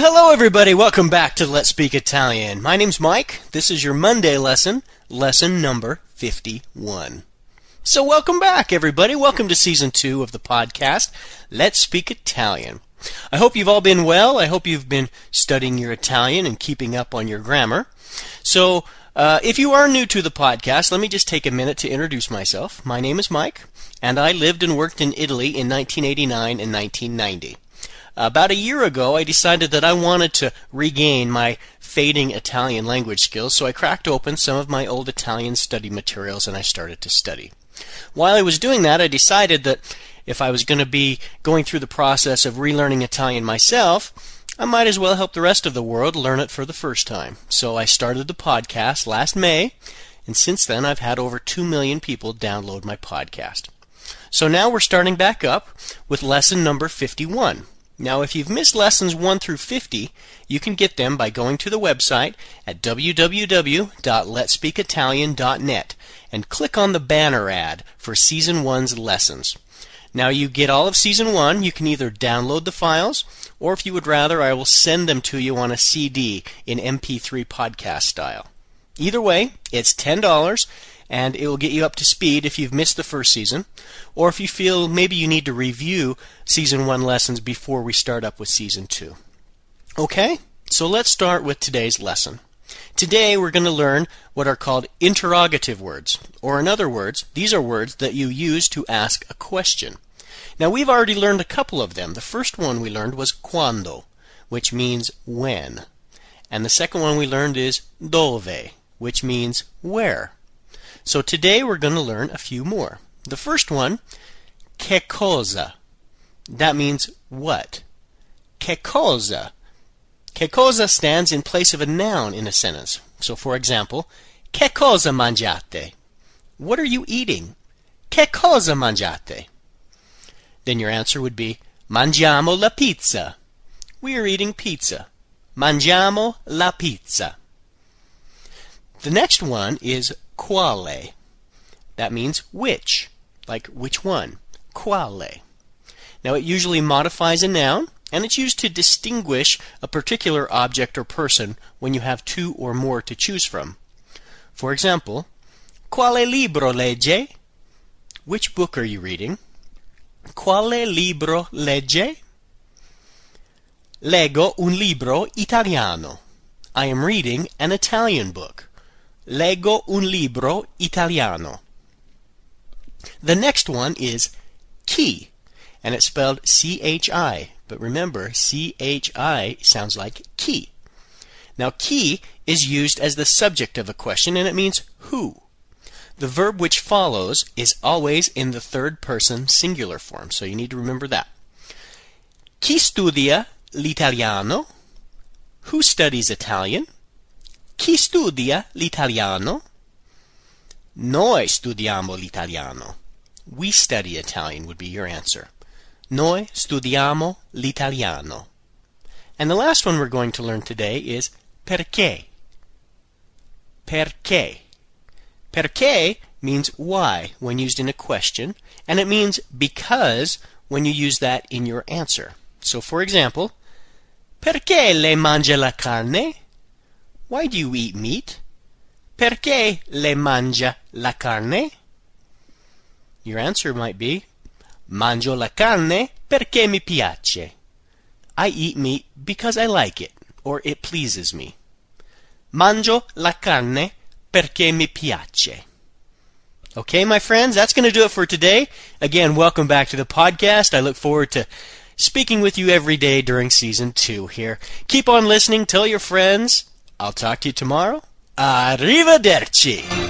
hello everybody. Welcome back to Let's Speak Italian. My name's Mike. This is your Monday lesson, lesson number 51. So welcome back everybody. Welcome to season 2 of the podcast, Let's Speak Italian. I hope you've all been well. I hope you've been studying your Italian and keeping up on your grammar. So, uh, if you are new to the podcast, let me just take a minute to introduce myself. My name is Mike, and I lived and worked in Italy in 1989 and 1990. About a year ago, I decided that I wanted to regain my fading Italian language skills, so I cracked open some of my old Italian study materials and I started to study. While I was doing that, I decided that if I was going to be going through the process of relearning Italian myself, I might as well help the rest of the world learn it for the first time. So I started the podcast last May, and since then I've had over 2 million people download my podcast. So now we're starting back up with lesson number 51. Now, if you've missed lessons 1 through 50, you can get them by going to the website at www.letspeakitalian.net and click on the banner ad for Season 1's lessons. Now, you get all of Season 1. You can either download the files, or if you would rather, I will send them to you on a CD in MP3 podcast style. Either way, it's $10 and it will get you up to speed if you've missed the first season, or if you feel maybe you need to review season one lessons before we start up with season two. Okay, so let's start with today's lesson. Today we're going to learn what are called interrogative words, or in other words, these are words that you use to ask a question. Now we've already learned a couple of them. The first one we learned was quando, which means when. And the second one we learned is dove, which means where. So today we're going to learn a few more. The first one, che cosa. That means what. Che cosa. Che cosa stands in place of a noun in a sentence. So for example, che cosa mangiate? What are you eating? Che cosa mangiate? Then your answer would be mangiamo la pizza. We are eating pizza. Mangiamo la pizza. The next one is quale. That means which, like which one. Quale. Now it usually modifies a noun, and it's used to distinguish a particular object or person when you have two or more to choose from. For example, Quale libro legge? Which book are you reading? Quale libro legge? Leggo un libro italiano. I am reading an Italian book. Leggo un libro italiano. The next one is chi, and it's spelled C H I. But remember, C H I sounds like chi. Now, chi is used as the subject of a question, and it means who. The verb which follows is always in the third person singular form, so you need to remember that. Chi studia l'italiano? Who studies Italian? Chi studia l'italiano? Noi studiamo l'italiano. We study Italian would be your answer. Noi studiamo l'italiano. And the last one we're going to learn today is perché. Perché. Perché means why when used in a question, and it means because when you use that in your answer. So, for example, perché lei mangia la carne? Why do you eat meat? Perché le mangia la carne? Your answer might be Mangio la carne perché mi piace. I eat meat because I like it, or it pleases me. Mangio la carne perché mi piace. Okay, my friends, that's going to do it for today. Again, welcome back to the podcast. I look forward to speaking with you every day during season two here. Keep on listening, tell your friends, I'll talk to you tomorrow. Arrivederci!